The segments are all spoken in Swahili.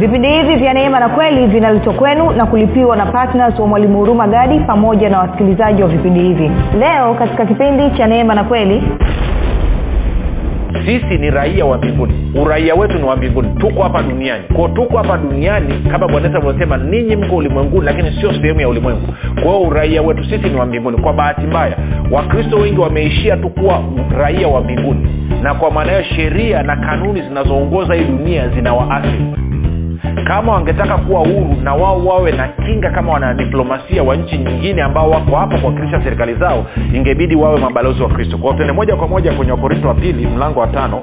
vipindi hivi vya neema na kweli vinaletwa kwenu na kulipiwa na ptns wa mwalimu huruma gadi pamoja na wasikilizaji wa vipindi hivi. Leo katika kipindi cha neema na kweli sisi ni raia wa mbinguni. Uraia wetu ni wa mbinguni. Tuko hapa duniani. Ko tuko hapa duniani kama bwana yesu ninyi mko ulimwenguni lakini sio sehemu ya ulimwengu. Kwa uraia wetu sisi ni wa mbinguni. Kwa bahati mbaya wakristo wengi wameishia tu kuwa raia wa mbinguni. Na kwa maana hiyo sheria na kanuni zinazoongoza hii dunia zinawaathiri kama wangetaka kuwa huru na wao wawe na kinga kama wanadiplomasia wa nchi nyingine ambao wako hapa kuwakilisha serikali zao ingebidi wawe mabalozi wa kristo. Kwao tende moja kwa moja kwenye wakorinto wa pili mlango wa tano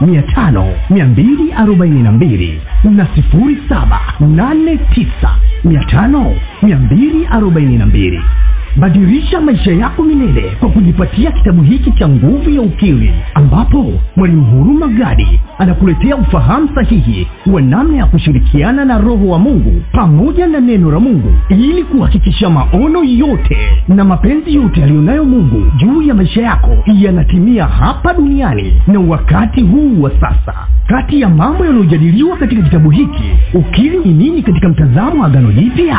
5 242 na 789 5 242 badirisha maisha yako milele kwa kujipatia kitabu hiki cha nguvu ya ukili ambapo mwalimu huruma gadi anakuletea ufahamu sahihi wa namna ya kushirikiana na roho wa mungu pamoja na neno la mungu ili kuhakikisha maono yote na mapenzi yote yaliyonayo mungu juu ya maisha yako yanatimia hapa duniani na wakati huu wa sasa. Kati ya mambo yanayojadiliwa katika kitabu hiki ukili ni nini katika mtazamo wa agano jipya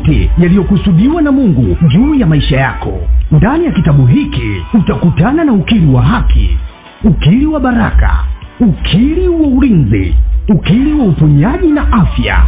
yaliyokusudiwa na mungu juu ya maisha yako. Ndani ya kitabu hiki utakutana na ukili wa haki ukili wa baraka ukili wa ulinzi ukili wa uponyaji na afya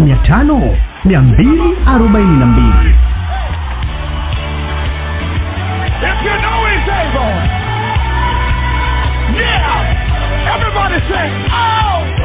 mia tano mia mbili arobaini na mbili If you know he's able. Yeah. Everybody say, oh.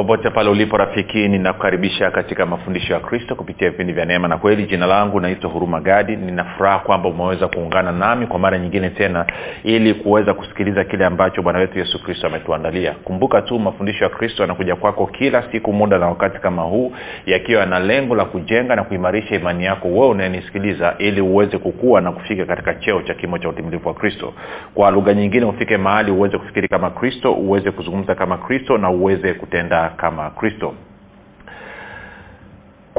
Popote pale ulipo rafiki ninakukaribisha katika mafundisho ya kristo kupitia vipindi vya neema na kweli. Jina langu naitwa huruma gadi. Ninafuraha kwamba umeweza kuungana nami kwa mara nyingine tena ili kuweza kusikiliza kile ambacho bwana wetu yesu kristo ametuandalia. Kumbuka tu mafundisho ya kristo yanakuja kwako kila siku muda na wakati kama huu yakiwa yana lengo la kujenga na kuimarisha imani yako wewe unayenisikiliza ili uweze kukua na kufika katika cheo cha kimo cha utimilifu wa kristo. Kwa lugha nyingine ufike mahali uweze kufikiri kama kristo uweze kuzungumza kama kristo na uweze kutenda kama kristo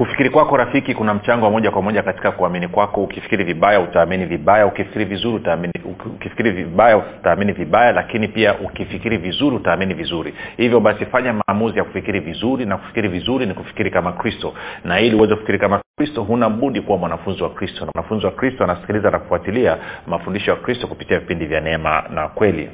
kufikiri kwako rafiki kuna mchango wa moja kwa moja katika kuamini kwako. Ukifikiri vibaya utaamini vibaya. Ukifikiri vizuri utaamini ukifikiri vibaya utaamini vibaya lakini pia ukifikiri vizuri utaamini vizuri. Hivyo basi fanya maamuzi ya kufikiri vizuri na kufikiri vizuri ni kufikiri kama kristo. Na ili uweze kufikiri kama kristo huna budi kuwa mwanafunzi wa kristo. Na mwanafunzi wa kristo anasikiliza na kufuatilia mafundisho ya kristo kupitia vipindi vya neema na kweli.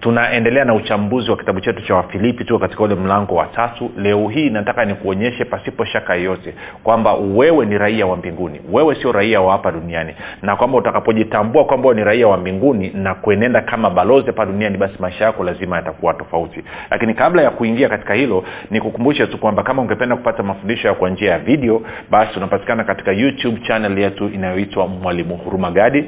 Tunaendelea na uchambuzi wa kitabu chetu cha wafilipi tuko katika ule mlango wa tatu. Leo hii nataka nikuonyeshe pasipo shaka yoyote kwamba wewe ni raia wa mbinguni. Wewe sio raia wa hapa duniani. Na kwamba utakapojitambua kwamba ni raia wa mbinguni na kuenenda kama balozi hapa duniani basi maisha yako lazima yatakuwa tofauti. Lakini kabla ya kuingia katika hilo nikukumbushe tu kwamba kama ungependa kupata mafundisho kwa njia ya video basi unapatikana katika youtube channel yetu inayoitwa mwalimu hurumagadi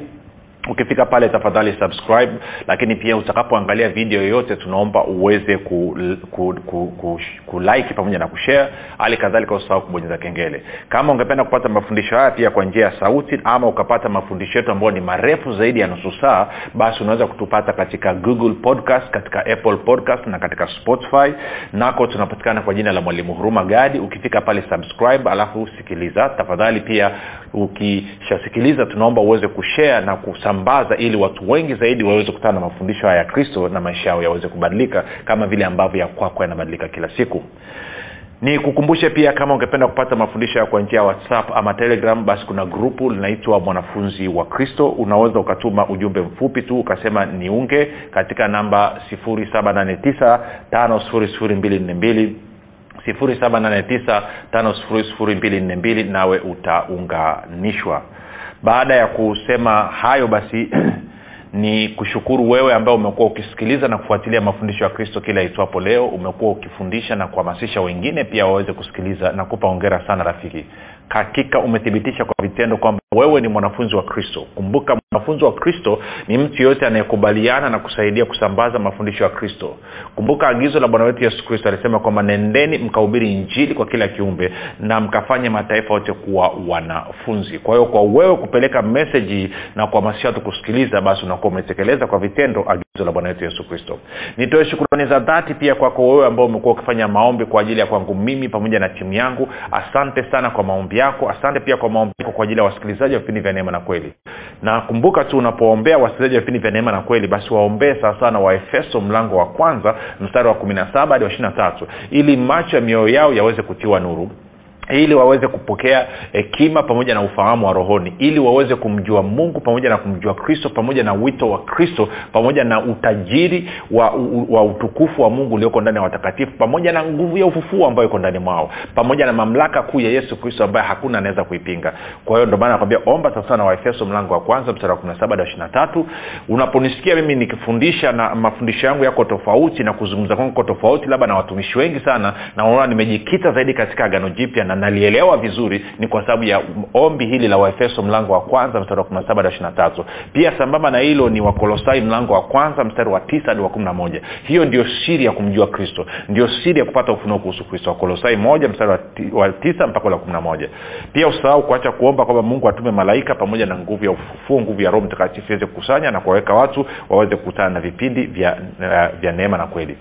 ukifika pale tafadhali subscribe lakini pia utakapoangalia video yoyote tunaomba uweze ku, ku, ku, ku, ku like pamoja na kushare. Hali kadhalika usahau kubonyeza kengele. Kama ungependa kupata mafundisho haya pia kwa njia ya sauti ama ukapata mafundisho yetu ambayo ni marefu zaidi ya nusu saa basi unaweza kutupata katika google podcast katika apple podcast na katika spotify. Nako tunapatikana kwa jina la mwalimu huruma gadi. Ukifika pale subscribe alafu sikiliza. Tafadhali pia ukishasikiliza tunaomba uweze kushare na kusambaza ili watu wengi zaidi waweze kukutana na mafundisho haya ya kristo na maisha yao yaweze kubadilika kama vile ambavyo ya kwako yanabadilika kila siku. Ni kukumbushe pia kama ungependa kupata mafundisho ya kwa njia ya whatsapp ama telegram basi kuna grupu linaitwa mwanafunzi wa kristo. Unaweza ukatuma ujumbe mfupi tu ukasema niunge katika namba 789 5242 789 nawe utaunganishwa baada ya kusema hayo basi ni kushukuru wewe ambao umekuwa ukisikiliza na kufuatilia mafundisho ya kristo kila itwapo leo. Umekuwa ukifundisha na kuhamasisha wengine pia waweze kusikiliza. Na kupa ongera sana rafiki hakika umethibitisha kwa vitendo kwamba wewe ni mwanafunzi wa kristo. Kumbuka mwanafunzi wa kristo ni mtu yeyote anayekubaliana na kusaidia kusambaza mafundisho ya kristo. Kumbuka agizo la bwana wetu yesu kristo alisema kwamba nendeni mkahubiri injili kwa kila kiumbe na mkafanye mataifa yote kuwa wanafunzi. Kwa hiyo kwa wewe kupeleka meseji na kuhamasisha watu kusikiliza basi unakuwa umetekeleza kwa vitendo agizo la bwana wetu yesu kristo. Nitoe shukurani za dhati pia kwako wewe ambao umekuwa ukifanya maombi kwa ajili ya kwangu mimi pamoja na timu yangu. Asante sana kwa maombi yako. Asante pia kwa maombi yako kwa ajili ya wasikilizaji wa vipindi vya neema na kweli. Na kumbuka tu unapoombea wasikilizaji wa vipindi vya neema na kweli basi waombee sawasawa na waefeso mlango wa kwanza mstari wa kumi na saba hadi wa ishiri na tatu ili macho ya mioyo yao yaweze kutiwa nuru ili waweze kupokea hekima pamoja na ufahamu wa rohoni ili waweze kumjua mungu pamoja na kumjua kristo pamoja na wito wa kristo pamoja na utajiri wa, wa utukufu wa mungu ulioko ndani ya watakatifu pamoja na nguvu ya ufufuo ambayo iko ndani mwao pamoja na mamlaka kuu ya yesu kristo ambaye hakuna anaweza kuipinga. Kwa hiyo ndio nakwambia omba sasana waefeso mlango wa kwanza mstari wa 17 hadi ishiri na tatu. Unaponisikia mimi nikifundisha na mafundisho yangu yako tofauti na kuzungumza kwangu tofauti labda na watumishi wengi sana na unaona nimejikita zaidi katika agano jipya na nalielewa vizuri ni kwa sababu ya ombi hili la waefeso mlango wa kwanza mstari wa 17 hadi ishiri tatu. Pia sambamba na hilo ni wakolosai mlango wa kwanza mstari wa tisa hadi wa kumi na moja. Hiyo ndio siri ya kumjua kristo ndio siri ya kupata ufunuo kuhusu kristo. Wakolosai moja mstari wa, ti, wa mpaka ule wa kumi na moja. Pia usahau kuacha kuomba kwamba mungu atume malaika pamoja na nguvu ya ufufuo nguvu ya roho mtakatifu iweze kukusanya na kuwaweka watu waweze kukutana na vipindi vya, uh, vya neema na kweli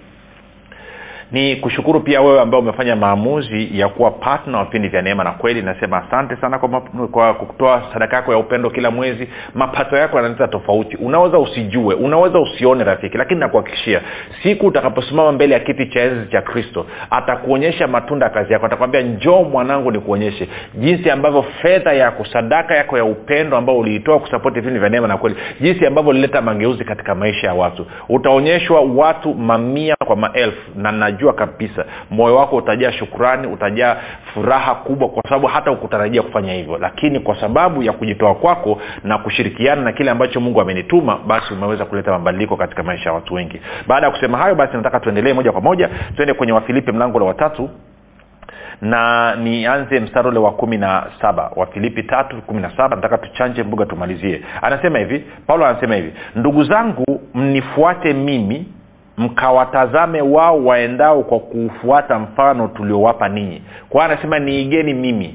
ni kushukuru pia wewe ambao umefanya maamuzi ya kuwa wa vipindi vya neema na kweli. Nasema asante sana kwa, kwa kutoa sadaka yako ya upendo kila mwezi. Mapato yako yanaleta tofauti. Unaweza usijue unaweza usione rafiki lakini nakuhakikishia siku utakaposimama mbele ya kiti cha enzi cha kristo atakuonyesha matunda ya kazi yako. Atakwambia njoo mwanangu nikuonyeshe jinsi ambavyo fedha yako sadaka yako ya upendo ambao uliitoa kusapoti vipindi vya neema na kweli jinsi ambavyo ulileta mageuzi katika maisha ya watu. Utaonyeshwa watu mamia kwa maelfu na najua kabisa. Moyo wako utajaa shukurani utajaa furaha kubwa kwa sababu hata ukutarajia kufanya hivyo. Lakini kwa sababu ya kujitoa kwako na kushirikiana na kile ambacho mungu amenituma basi umeweza kuleta mabadiliko katika maisha ya watu wengi. Baada ya kusema hayo basi nataka tuendelee moja kwa moja. Tuende kwenye wafilipi mlango la watatu na nianze mstari ule wa kumi na saba. Wa filipi tatu kumi na saba. Nataka tuchanje mbuga tumalizie. Anasema hivi paulo anasema hivi ndugu zangu mnifuate mimi mkawatazame wao waendao kwa kuufuata mfano tuliowapa ninyi. Kwa anasema niigeni mimi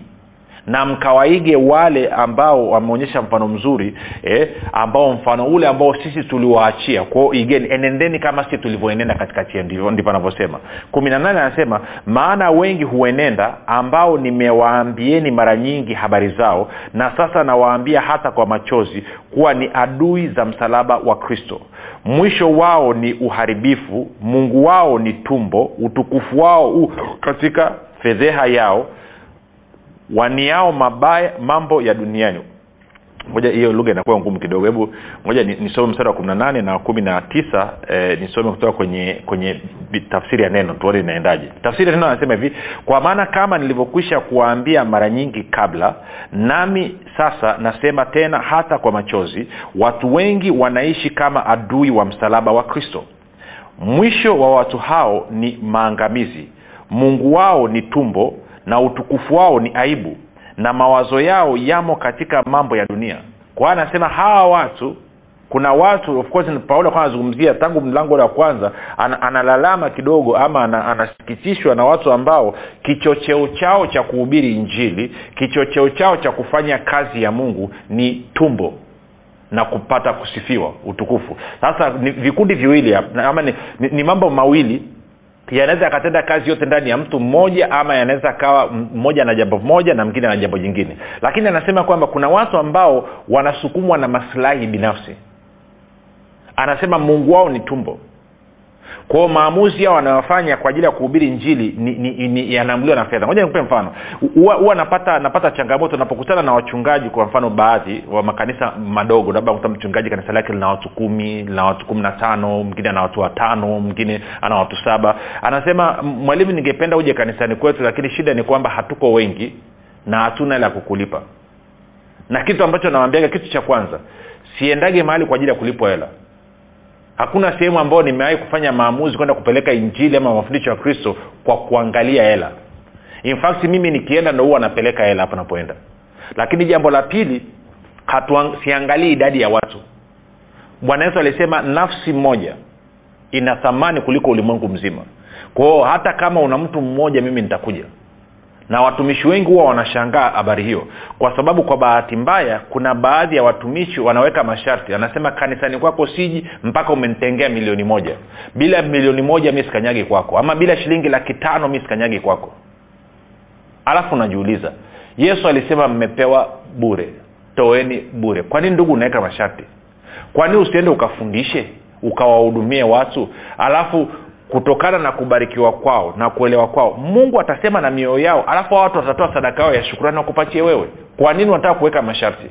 na mkawaige wale ambao wameonyesha mfano mzuri eh, ambao mfano ule ambao sisi tuliwaachia. Kwao igeni enendeni kama sisi tulivyoenenda katikati yenu ndivyo anavyosema. Kumi na nane anasema maana wengi huenenda ambao nimewaambieni mara nyingi habari zao na sasa nawaambia hata kwa machozi kuwa ni adui za msalaba wa kristo mwisho wao ni uharibifu mungu wao ni tumbo utukufu wao u katika fedheha yao waniao mabaya mambo ya duniani moja hiyo lugha inakuwa ngumu kidogo. Hebu moja nisome mstari wa kumi na nane na kumi na tisa eh, nisome kutoka kwenye kwenye tafsiri ya neno tuone inaendaje. Tafsiri ya neno anasema hivi kwa maana kama nilivyokwisha kuwaambia mara nyingi kabla nami sasa nasema tena hata kwa machozi watu wengi wanaishi kama adui wa msalaba wa kristo. Mwisho wa watu hao ni maangamizi. Mungu wao ni tumbo na utukufu wao ni aibu na mawazo yao yamo katika mambo ya dunia. Kwa anasema hawa watu kuna watu of course paulo alikuwa anazungumzia tangu mlango wa kwanza an, analalama kidogo ama an, anasikitishwa na watu ambao kichocheo chao cha kuhubiri injili kichocheo chao cha kufanya kazi ya mungu ni tumbo na kupata kusifiwa utukufu. Sasa ni vikundi viwili ama ni, ni, ni mambo mawili yanaweza yakatenda kazi yote ndani ya mtu mmoja ama yanaweza kawa mmoja na jambo moja na mwingine na jambo jingine. Lakini anasema kwamba kuna watu ambao wanasukumwa na masilahi binafsi. Anasema mungu wao ni tumbo kwao maamuzi yao wanayofanya kwa ajili ya kuhubiri njili ni, yanaamuliwa na fedha. Moja nikupe mfano. Huwa napata napata changamoto napokutana na wachungaji kwa mfano baadhi wa makanisa madogo labda kuta mchungaji kanisa lake lina watu kumi lina watu kumi na tano mwingine ana watu watano mwingine ana watu saba. Anasema mwalimu ningependa uje kanisani kwetu lakini shida ni kwamba hatuko wengi na hatuna ya kukulipa. Na kitu ambacho nawambiaga kitu cha kwanza siendage mahali kwa ajili ya kulipwa hela hakuna sehemu ambayo nimewahi kufanya maamuzi kwenda kupeleka injili ama mafundisho ya kristo kwa kuangalia hela. In fact mimi nikienda ndo huwa napeleka hela hapo napoenda. Lakini jambo la pili siangalii idadi ya watu. Bwana yesu alisema nafsi moja ina thamani kuliko ulimwengu mzima. Kwao hata kama una mtu mmoja mimi nitakuja na watumishi wengi huwa wanashangaa habari hiyo. Kwa sababu kwa bahati mbaya kuna baadhi ya watumishi wanaweka masharti. Anasema kanisani kwako siji mpaka umenitengea milioni moja. Bila milioni moja mi sikanyagi kwako. Ama bila shilingi laki tano mi sikanyagi kwako. Alafu unajiuliza yesu alisema mmepewa bure. Toeni bure. Kwa nini ndugu unaweka masharti? Kwa nini usiende ukafundishe? Ukawahudumie watu? Alafu kutokana na kubarikiwa kwao na kuelewa kwao. Mungu atasema na mioyo yao alafu watu watatoa sadaka yao ya shukurani wakupatie wewe. Kwa nini wanataka kuweka masharti?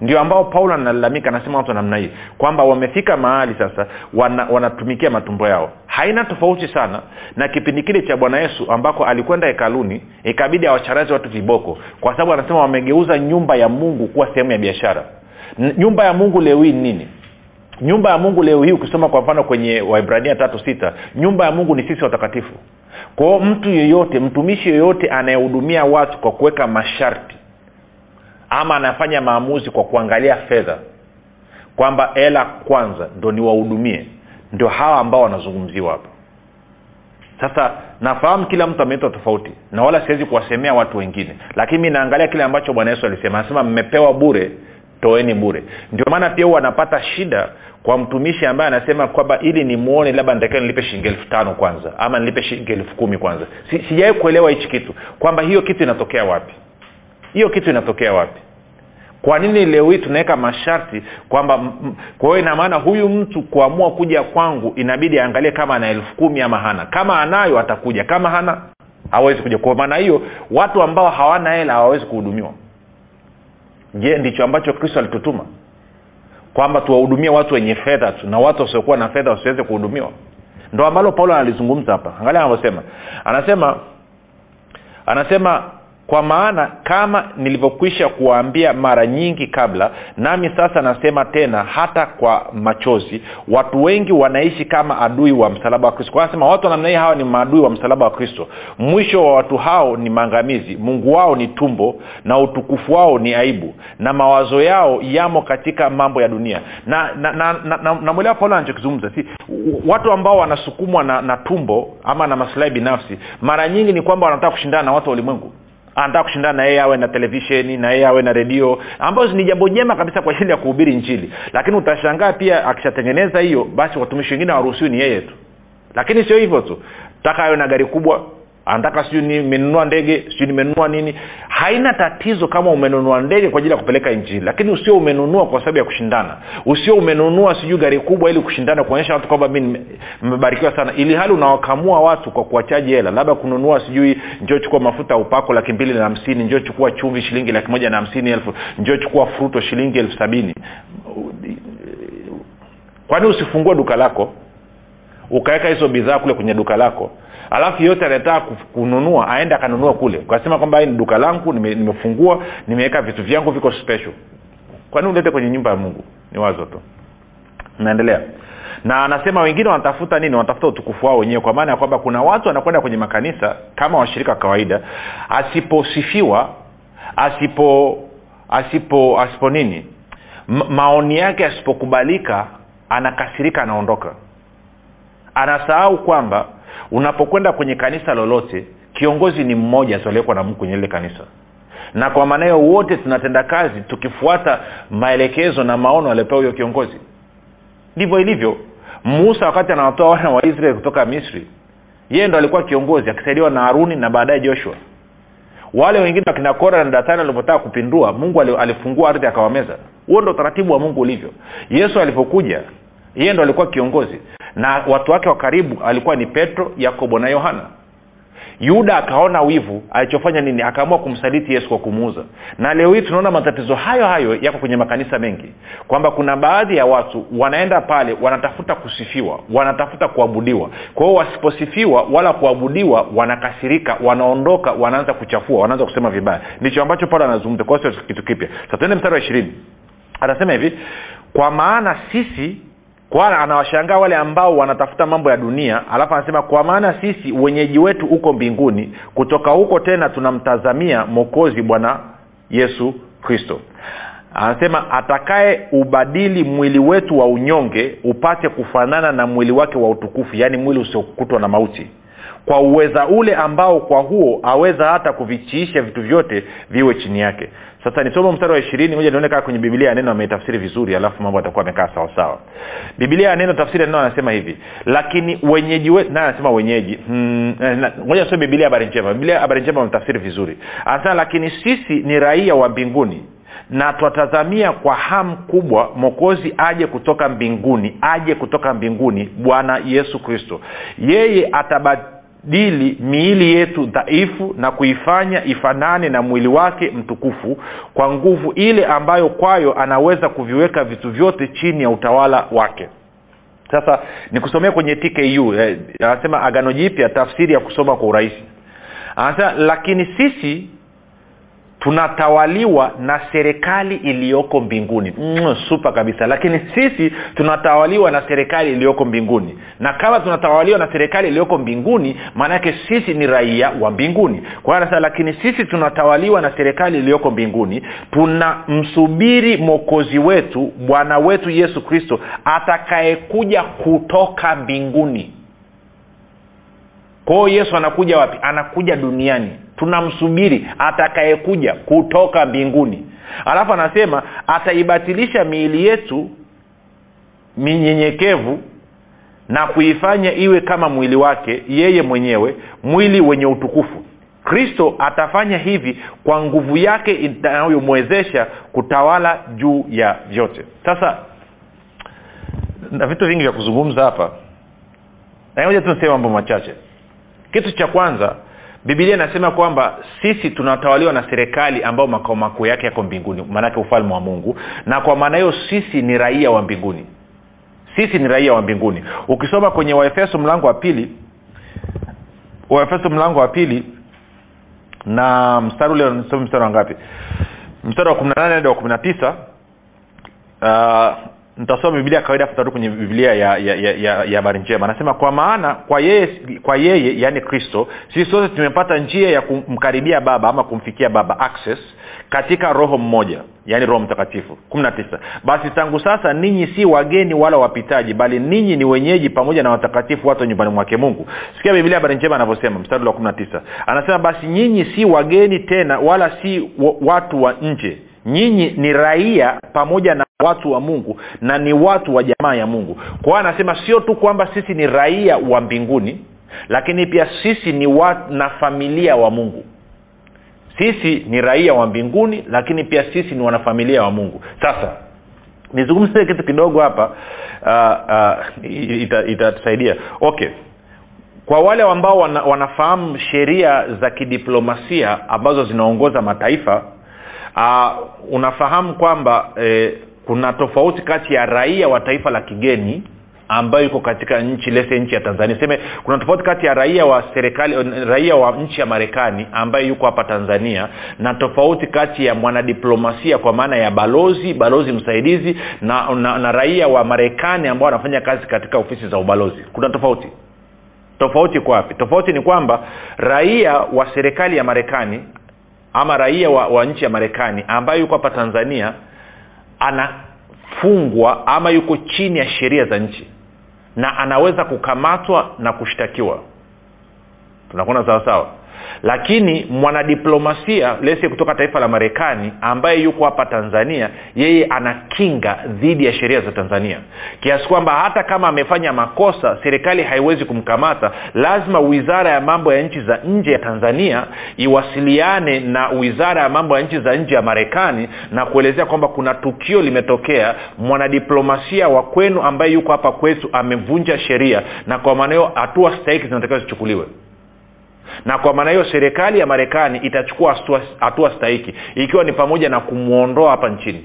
Ndio ambao paulo analalamika anasema watu namna hii kwamba wamefika mahali sasa wana, wanatumikia matumbo yao. Haina tofauti sana na kipindi kile cha bwana yesu ambako alikwenda hekaluni ikabidi awacharazi watu viboko kwa sababu anasema wamegeuza nyumba ya mungu kuwa sehemu ya biashara. Nyumba ya mungu leo hii nini nyumba ya mungu leo hii ukisoma kwa mfano kwenye waibrania tatu sita nyumba ya mungu ni sisi watakatifu. Kwao mtu yeyote mtumishi yeyote anayehudumia watu kwa kuweka masharti ama anafanya maamuzi kwa kuangalia fedha kwamba hela kwanza ndo niwahudumie ndio hawa ambao wanazungumziwa hapa. Sasa nafahamu kila mtu ameitwa tofauti na wala siwezi kuwasemea watu wengine lakini naangalia kile ambacho bwana yesu alisema. Anasema mmepewa bure toeni bure. Ndio maana pia huwa anapata shida kwa mtumishi ambaye anasema kwamba ili nimwone labda nitakiwa nilipe shilingi elfu tano kwanza ama nilipe shilingi elfu kumi kwanza. Si, sijawai kuelewa hichi kitu kwamba hiyo kitu inatokea wapi? Hiyo kitu inatokea wapi? Kwa nini leo hii tunaweka masharti kwamba kwa hiyo inamaana huyu mtu kuamua kuja kwangu inabidi aangalie kama ana elfu kumi ama hana. Kama anayo atakuja. Kama hana hawezi kuja. Kwa maana hiyo watu ambao hawana hela hawawezi kuhudumiwa je ndicho ambacho kristo alitutuma? Kwamba tuwahudumie watu wenye fedha tu na watu wasiokuwa na fedha wasiweze kuhudumiwa? Ndo ambalo paulo analizungumza hapa. Angalia anavyosema. Anasema anasema kwa maana kama nilivyokwisha kuwaambia mara nyingi kabla nami sasa nasema tena hata kwa machozi watu wengi wanaishi kama adui wa msalaba wa kristo. Kwa watu wanamna hawa ni maadui wa msalaba wa kristo. Mwisho wa watu hao ni maangamizi. Mungu wao ni tumbo na utukufu wao ni aibu. Na mawazo yao yamo katika mambo ya dunia. Na namwelewa na, na, na, na paulo anachokizungumza. Si watu ambao wanasukumwa na, na tumbo ama na masilahi binafsi mara nyingi ni kwamba wanataka kushindana na watu wa ulimwengu anataka kushindana na yeye awe na televisheni na yeye awe na redio ambazo ni jambo jema kabisa kwa ajili ya kuhubiri njili lakini utashangaa pia akishatengeneza hiyo basi watumishi wengine hawaruhusiwi ni yeye tu. Lakini sio hivyo tu. Taka awe na gari kubwa anataka sijui nimenunua ndege sijui nimenunua nini. Haina tatizo kama umenunua ndege kwa ajili ya kupeleka injili lakini usio umenunua kwa sababu ya kushindana. Usio umenunua sijui gari kubwa ili kushindana kuonyesha watu kwamba mi mmebarikiwa sana. Ili hali unawakamua watu kwa kuwachaji hela. Labda kununua sijui njoo chukua mafuta upako laki mbili na hamsini njoo chukua chumvi shilingi laki moja na hamsini elfu njoo chukua fruto shilingi elfu sabini. Kwani usifungue duka lako ukaweka hizo bidhaa kule kwenye duka lako alafu yote anataka kununua aende akanunua kule. Ukasema kwamba ni duka langu nime, nimefungua nimeweka vitu vyangu viko special. Kwani ulete kwenye nyumba ya mungu? Ni wazo tu. Naendelea. Na anasema wengine wanatafuta nini? Wanatafuta utukufu wao wenyewe kwa maana ya kwamba kuna watu wanakwenda kwenye makanisa kama washirika wa kawaida asiposifiwa asipo asipo asipo nini? M- maoni yake asipokubalika anakasirika anaondoka anasahau kwamba unapokwenda kwenye kanisa lolote kiongozi ni mmoja aliowekwa na mungu kwenye lile kanisa. Na kwa maana hiyo wote tunatenda kazi tukifuata maelekezo na maono aliopewa huyo kiongozi. Ndivyo ilivyo. Musa wakati anawatoa wana wa israeli kutoka misri yeye ndo alikuwa kiongozi akisaidiwa na haruni na baadaye joshua. Wale wengine wakina kora na datani walivyotaka kupindua mungu alifungua ardhi akawameza. Huo ndo utaratibu wa mungu ulivyo. Yesu alipokuja yeye ndo alikuwa kiongozi. Na watu wake wa karibu alikuwa ni petro yakobo na yohana. Yuda akaona wivu alichofanya nini? Akaamua kumsaliti yesu kwa kumuuza. Na leo hii tunaona matatizo hayo hayo yako kwenye makanisa mengi. Kwamba kuna baadhi ya watu wanaenda pale wanatafuta kusifiwa wanatafuta kuabudiwa. Kwa hiyo wasiposifiwa wala kuabudiwa wanakasirika wanaondoka wanaanza kuchafua wanaanza kusema vibaya. Ndicho ambacho paulo anazungumza. Kwa sio kitu kipya. Satuende mstari wa ishirini. Anasema hivi kwa maana sisi kwa anawashangaa wale ambao wanatafuta mambo ya dunia alafu anasema kwa maana sisi wenyeji wetu huko mbinguni kutoka huko tena tunamtazamia mwokozi bwana yesu kristo. Anasema atakaye ubadili mwili wetu wa unyonge upate kufanana na mwili wake wa utukufu yaani mwili usiokutwa na mauti kwa uweza ule ambao kwa huo aweza hata kuvichiisha vitu vyote viwe chini yake. Sasa nisome mstari wa ishirini moja nione kaa kwenye bibilia ya neno ameitafsiri vizuri alafu mambo atakuwa amekaa sawasawa bibilia ya neno tafsiri ya neno anasema hivi lakini wenyeji we, naye anasema wenyeji? Moja hmm, some bibilia habari njema. Bibilia habari njema ametafsiri vizuri. Anasema lakini sisi ni raia wa mbinguni na twatazamia kwa hamu kubwa mwokozi aje kutoka mbinguni aje kutoka mbinguni bwana yesu kristo. Yeye atabadili miili yetu dhaifu na kuifanya ifanane na mwili wake mtukufu kwa nguvu ile ambayo kwayo anaweza kuviweka vitu vyote chini ya utawala wake. Sasa nikusomea kwenye tku eh, anasema agano jipya tafsiri ya kusoma kwa urahisi. Anasema lakini sisi tunatawaliwa na serikali iliyoko mbinguni. Supa kabisa. Lakini sisi tunatawaliwa na serikali iliyoko mbinguni. Na kama tunatawaliwa na serikali iliyoko mbinguni maanake sisi ni raia wa mbinguni. Kwa lakini sisi tunatawaliwa na serikali iliyoko mbinguni tunamsubiri mwokozi wetu bwana wetu yesu kristo atakayekuja kutoka mbinguni kwao yesu anakuja wapi? Anakuja duniani. Tunamsubiri atakayekuja kutoka mbinguni. Alafu anasema ataibatilisha miili yetu minyenyekevu na kuifanya iwe kama mwili wake yeye mwenyewe mwili wenye utukufu. Kristo atafanya hivi kwa nguvu yake inayomwezesha kutawala juu ya vyote. Sasa na vitu vingi vya kuzungumza hapa. Naoja tu niseme mambo machache kitu cha kwanza bibilia inasema kwamba sisi tunatawaliwa na serikali ambayo makao makuu yake yako mbinguni maanake ufalme wa mungu. Na kwa maana hiyo sisi ni raia wa mbinguni. Sisi ni raia wa mbinguni. Ukisoma kwenye waefeso mlango wa pili waefeso mlango wa pili na mstari ule mstari wa ngapi? Mstari wa kumi na nane hadi wa kumi na tisa uh, nitasoma biblia kawaida tarudi kwenye biblia ya ya ya, ya, ya habari njema. Anasema kwa maana kwa yeye kwa yeye yaani kristo sisi sote tumepata njia ya kumkaribia baba ama kumfikia baba access katika roho mmoja yaani roho mtakatifu. Kumi na tisa. Basi tangu sasa ninyi si wageni wala wapitaji bali ninyi ni wenyeji pamoja na watakatifu watu nyumbani mwake mungu. Sikia biblia habari njema anavyosema mstari wa kumi na tisa. Anasema basi nyinyi si wageni tena wala si watu wa nje nyinyi ni raia pamoja na watu wa mungu na ni watu wa jamaa ya mungu. Kwa hiyo anasema sio tu kwamba sisi ni raia wa mbinguni lakini pia sisi ni watu na familia wa mungu. Sisi ni raia wa mbinguni lakini pia sisi ni wanafamilia wa mungu. Sasa nizungumzie kitu kidogo hapa uh, uh, itatusaidia. Ita okay. Kwa wale ambao wana, wanafahamu sheria za kidiplomasia ambazo zinaongoza mataifa uh, unafahamu kwamba eh, kuna tofauti kati ya raia wa taifa la kigeni ambayo iko katika nchi lese nchi ya tanzania. Seme kuna tofauti kati ya raia wa serikali raia wa nchi ya marekani ambaye yuko hapa tanzania na tofauti kati ya mwanadiplomasia kwa maana ya balozi balozi msaidizi na, na, na raia wa marekani ambao wanafanya kazi katika ofisi za ubalozi. Kuna tofauti? Tofauti kwa wapi? Tofauti ni kwamba raia wa serikali ya marekani ama raia wa, wa nchi ya marekani ambaye yuko hapa tanzania anafungwa ama yuko chini ya sheria za nchi na anaweza kukamatwa na kushtakiwa. Tunakuona sawasawa lakini mwanadiplomasia lese kutoka taifa la marekani ambaye yuko hapa tanzania yeye ana kinga dhidi ya sheria za tanzania. Kiasi kwamba hata kama amefanya makosa serikali haiwezi kumkamata lazima wizara ya mambo ya nchi za nje ya tanzania iwasiliane na wizara ya mambo ya nchi za nje ya marekani na kuelezea kwamba kuna tukio limetokea. Mwanadiplomasia wa kwenu ambaye yuko hapa kwetu amevunja sheria na kwa maana hiyo hatua stahiki zinatakiwa zichukuliwe na kwa maana hiyo serikali ya marekani itachukua hatua stahiki ikiwa ni pamoja na kumwondoa hapa nchini.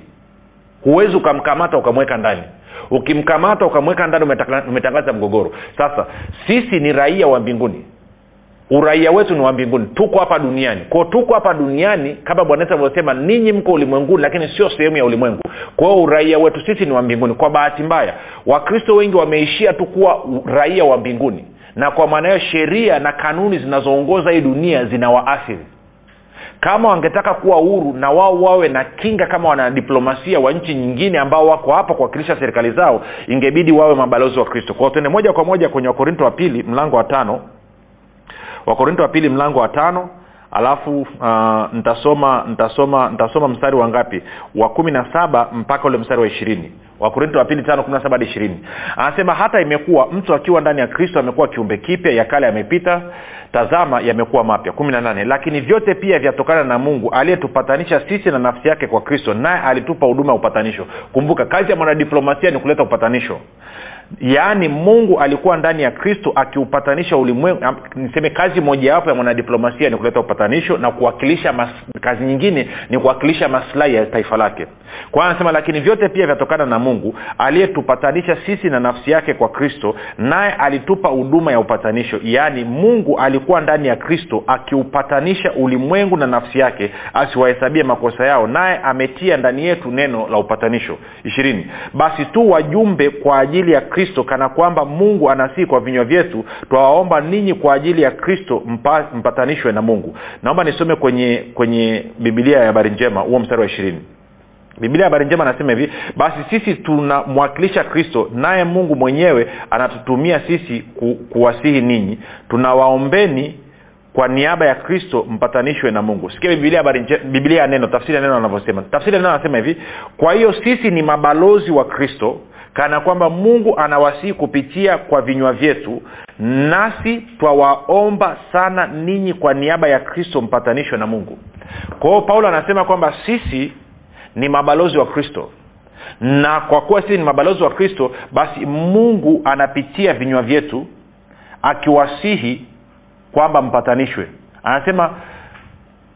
Huwezi ukamkamata ukamweka ndani. Ukimkamata ukamweka ndani umetangaza mgogoro. Sasa sisi ni raia wa mbinguni. Uraia wetu ni wa mbinguni. Tuko hapa duniani. Kwao tuko hapa duniani kama bwana yesu alivyosema ninyi mko ulimwenguni lakini sio sehemu ya ulimwengu. Kwa hiyo uraia wetu sisi ni wa mbinguni. Kwa bahati mbaya wakristo wengi wameishia tu kuwa raia wa mbinguni na kwa maana hiyo sheria na kanuni zinazoongoza hii dunia zinawaathiri. Kama wangetaka kuwa huru na wao wawe na kinga kama wanadiplomasia wa nchi nyingine ambao wako hapa kuwakilisha serikali zao ingebidi wawe mabalozi wa kristo. Kwao tuende moja kwa moja kwenye wakorinto wa pili mlango wa tano. Wakorinto wa pili mlango wa tano alafu uh, nitasoma nitasoma nitasoma mstari wa ngapi? Wa kumi na saba mpaka ule mstari wa ishirini. Wakorinto wa pili tano kumi na saba hadi ishirini. Anasema hata imekuwa mtu akiwa ndani ya kristo amekuwa kiumbe kipya ya kale yamepita. Tazama yamekuwa mapya. Kumi na nane. Lakini vyote pia vyatokana na mungu aliyetupatanisha sisi na nafsi yake kwa kristo naye alitupa huduma ya upatanisho. Kumbuka kazi ya mwanadiplomasia ni kuleta upatanisho yaani mungu alikuwa ndani ya kristo akiupatanisha ulimwengu. Niseme kazi mojawapo ya mwanadiplomasia ni kuleta upatanisho na kuwakilisha mas, kazi nyingine ni kuwakilisha maslahi ya taifa lake. Kwa anasema lakini vyote pia vyatokana na mungu aliyetupatanisha sisi na nafsi yake kwa kristo naye alitupa huduma ya upatanisho. Yaani mungu alikuwa ndani ya kristo akiupatanisha ulimwengu na nafsi yake asiwahesabie makosa yao naye ametia ndani yetu neno la upatanisho. Ishirini. Basi tu wajumbe kwa ajili ya kristo kana kwamba mungu anasii kwa vinywa vyetu twawaomba ninyi kwa ajili ya kristo mpa, mpatanishwe na mungu. Naomba nisome kwenye kwenye bibilia ya habari njema huo mstari wa ishirini. Biblia habari njema anasema hivi basi sisi tunamwakilisha kristo naye mungu mwenyewe anatutumia sisi ku, kuwasihi ninyi. Tunawaombeni kwa niaba ya kristo mpatanishwe na mungu. Sikia biblia biblia ya neno tafsiri ya neno anavyosema. Tafsiri ya neno anasema hivi kwa hiyo sisi ni mabalozi wa kristo kana kwamba mungu anawasihi kupitia kwa vinywa vyetu nasi twawaomba sana ninyi kwa niaba ya kristo mpatanishwe na mungu. Kwa paulo anasema kwamba sisi ni mabalozi wa kristo. Na kwa kuwa sisi ni mabalozi wa kristo basi mungu anapitia vinywa vyetu akiwasihi kwamba mpatanishwe. Anasema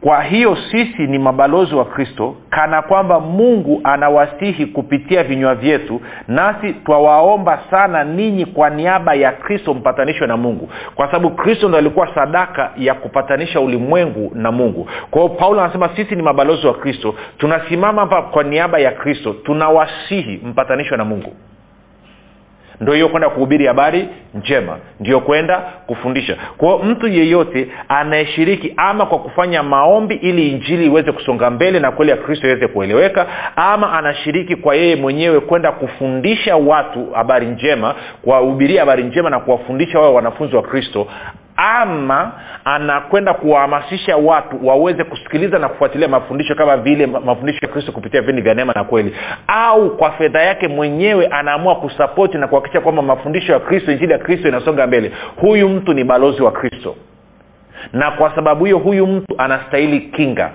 kwa hiyo sisi ni mabalozi wa kristo kana kwamba mungu anawasihi kupitia vinywa vyetu nasi twawaomba sana ninyi kwa niaba ya kristo mpatanishwe na mungu. Kwa sababu kristo ndo alikuwa sadaka ya kupatanisha ulimwengu na mungu. Kwa hiyo paulo anasema sisi ni mabalozi wa kristo tunasimama hapa kwa niaba ya kristo tunawasihi mpatanishwe na mungu ndo hiyo kwenda kuhubiri habari njema. Ndio kwenda kufundisha. Kwao mtu yeyote anayeshiriki ama kwa kufanya maombi ili injili iweze kusonga mbele na kweli ya kristo iweze kueleweka ama anashiriki kwa yeye mwenyewe kwenda kufundisha watu habari njema kuwahubiria habari njema na kuwafundisha wao wanafunzi wa kristo ama anakwenda kuwahamasisha watu waweze kusikiliza na kufuatilia mafundisho kama vile mafundisho ya kristo kupitia vipindi vya neema na kweli. Au kwa fedha yake mwenyewe anaamua kusapoti na kuhakikisha kwamba mafundisho ya kristo injili ya kristo inasonga mbele. Huyu mtu ni balozi wa kristo. Na kwa sababu hiyo huyu mtu anastahili kinga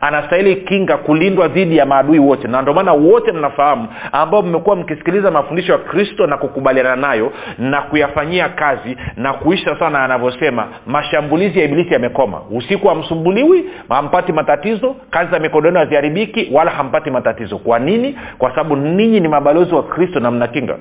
anastahili kinga kulindwa dhidi ya maadui wote. Na ndio maana wote mnafahamu ambao mmekuwa mkisikiliza mafundisho ya kristo na kukubaliana nayo na kuyafanyia kazi na kuisha sana anavyosema mashambulizi ya ibilisi yamekoma. Usiku hamsumbuliwi hampati matatizo kazi za mikono yenu haziharibiki wala hampati matatizo. Kwa nini? Kwa sababu ninyi ni mabalozi wa kristo na mnakinga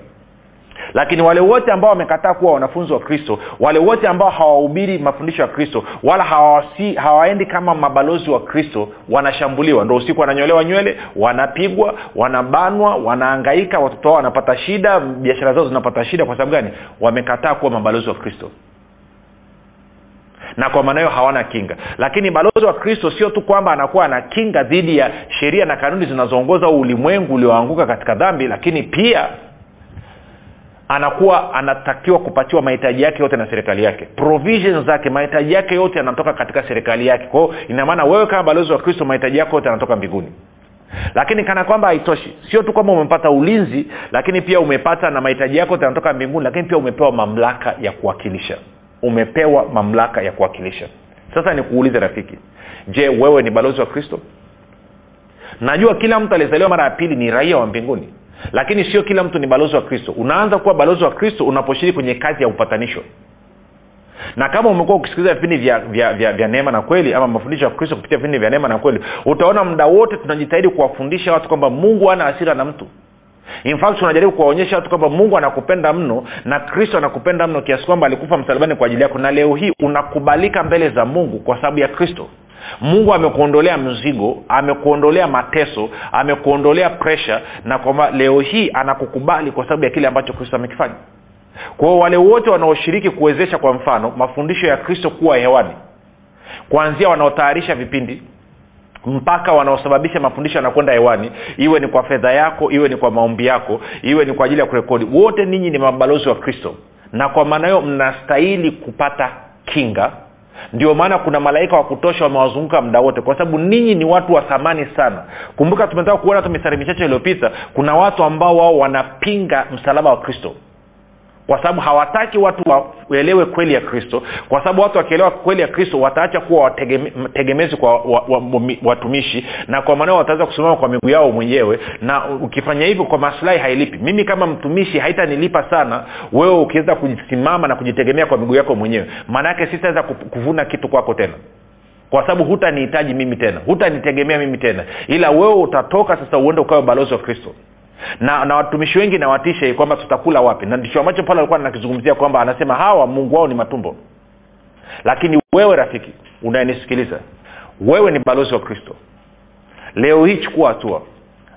lakini wale wote ambao wamekataa kuwa wanafunzi wa kristo wale wote ambao hawahubiri mafundisho ya kristo wala hawasi, hawaendi kama mabalozi wa kristo wanashambuliwa. Ndo usiku wananyolewa nywele wanapigwa wanabanwa wanaangaika watoto wao wanapata shida biashara zao zinapata shida. Kwa sababu gani? Wamekataa kuwa mabalozi wa kristo. Na kwa maana hiyo hawana kinga. Lakini balozi wa kristo sio tu kwamba anakuwa ana kinga dhidi ya sheria na kanuni zinazoongoza ulimwengu ulioanguka katika dhambi lakini pia anakuwa anatakiwa kupatiwa mahitaji yake yote na serikali yake. Provision zake mahitaji yake yote yanatoka katika serikali yake. Kwao inamaana wewe kama balozi wa kristo mahitaji yako yote yanatoka mbinguni. Lakini kana kwamba haitoshi. Sio tu kwamba umepata ulinzi lakini pia umepata na mahitaji yako yanatoka mbinguni lakini pia umepewa mamlaka ya kuwakilisha. Umepewa mamlaka ya kuwakilisha. Sasa nikuulize rafiki je wewe ni balozi wa kristo? Najua kila mtu aliyezaliwa mara ya pili ni raia wa mbinguni lakini sio kila mtu ni balozi wa kristo. Unaanza kuwa balozi wa kristo unaposhiriki kwenye kazi ya upatanisho. Na kama umekuwa ukisikiliza vipindi vya, vya, vya, vya neema na kweli ama mafundisho ya kristo kupitia vipindi vya neema na kweli utaona muda wote tunajitahidi kuwafundisha watu kwamba mungu ana hasira na mtu. In fact tunajaribu kuwaonyesha watu kwamba mungu anakupenda mno na kristo anakupenda mno kiasi kwamba alikufa msalabani kwa ajili yako. Na leo hii unakubalika mbele za mungu kwa sababu ya kristo mungu amekuondolea mzigo amekuondolea mateso amekuondolea presha na kwamba leo hii anakukubali kwa sababu ya kile ambacho kristo amekifanya. Kwao wale wote wanaoshiriki kuwezesha kwa mfano mafundisho ya kristo kuwa hewani kuanzia wanaotayarisha vipindi mpaka wanaosababisha mafundisho yanakwenda hewani iwe ni kwa fedha yako iwe ni kwa maombi yako iwe ni kwa ajili ya kurekodi wote ninyi ni mabalozi wa kristo. Na kwa maana hiyo mnastahili kupata kinga ndio maana kuna malaika wa kutosha wamewazunguka muda wote kwa sababu ninyi ni watu wa thamani sana. Kumbuka tumetaka kuona hata mistari michache iliyopita kuna watu ambao wao wanapinga msalaba wa kristo kwa sababu hawataki watu waelewe kweli ya kristo. Kwa sababu watu wakielewa kweli ya kristo wataacha kuwa wategemezi kwa wa, wa, wa, watumishi. Na kwa maanao wataweza kusimama kwa miguu yao mwenyewe. Na ukifanya hivyo kwa maslahi hailipi. Mimi kama mtumishi haitanilipa sana wewe ukiweza kusimama na kujitegemea kwa miguu yako mwenyewe. Maana yake sitaweza kuvuna kitu kwako tena. Kwa sababu hutanihitaji mimi tena. Hutanitegemea mimi tena. Ila wewe utatoka sasa uende ukawe balozi wa kristo na na watumishi wengi nawatishe kwamba tutakula wapi. Na ndicho ambacho paulo alikuwa anakizungumzia kwamba anasema hawa mungu wao ni matumbo. Lakini wewe rafiki unayenisikiliza wewe ni balozi wa kristo. Leo hii chukua hatua.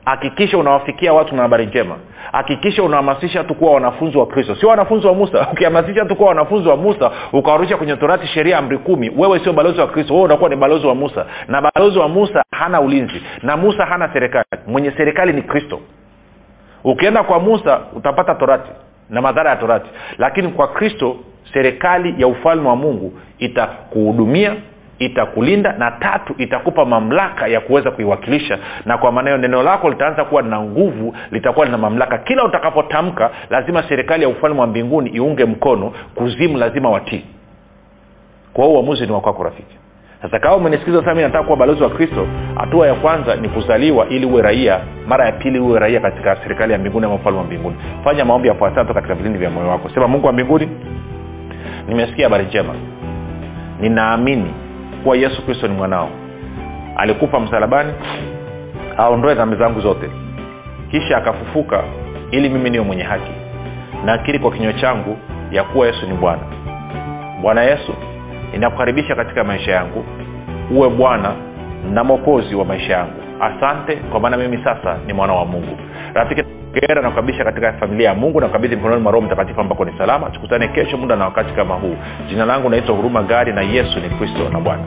Hakikisha unawafikia watu na habari njema. Hakikisha unahamasisha watu kuwa wanafunzi wa kristo. Sio wanafunzi wa musa. Ukihamasisha tu kuwa wanafunzi wa musa ukawarusha kwenye torati sheria amri kumi wewe sio balozi wa kristo wewe unakuwa ni balozi wa musa. Na balozi wa musa hana ulinzi. Na musa hana serikali. Mwenye serikali ni kristo ukienda kwa musa utapata torati na madhara ya torati. Lakini kwa kristo serikali ya ufalme wa mungu itakuhudumia itakulinda na tatu itakupa mamlaka ya kuweza kuiwakilisha. Na kwa maana hiyo neno lako litaanza kuwa na nguvu litakuwa lina mamlaka. Kila utakapotamka lazima serikali ya ufalme wa mbinguni iunge mkono kuzimu lazima watii. Kwa hiyo uamuzi ni wakwako rafiki sasa kama umenisikiza sasa nataka kuwa balozi wa kristo hatua ya kwanza ni kuzaliwa ili uwe raia. Mara ya pili uwe raia katika serikali ya mbinguni ama ufalme wa mbinguni. Fanya maombi yafuatayo katika vilindi vya moyo wako. Sema mungu wa mbinguni nimesikia habari njema. Ninaamini kuwa yesu kristo ni mwanao. Alikufa msalabani aondoe dhambi zangu zote. Kisha akafufuka ili mimi niwe mwenye haki. Naakiri kwa kinywa changu ya kuwa yesu ni bwana. Bwana yesu ninakukaribisha katika maisha yangu. Uwe bwana na mwokozi wa maisha yangu. Asante kwa maana mimi sasa ni mwana wa mungu. Rafiki gera nakukaribisha katika familia ya mungu nakabidhi mkononi mwa roho mtakatifu ambako ni salama. Tukutane kesho muda na wakati kama huu. Jina langu naitwa huruma gari na yesu ni kristo na bwana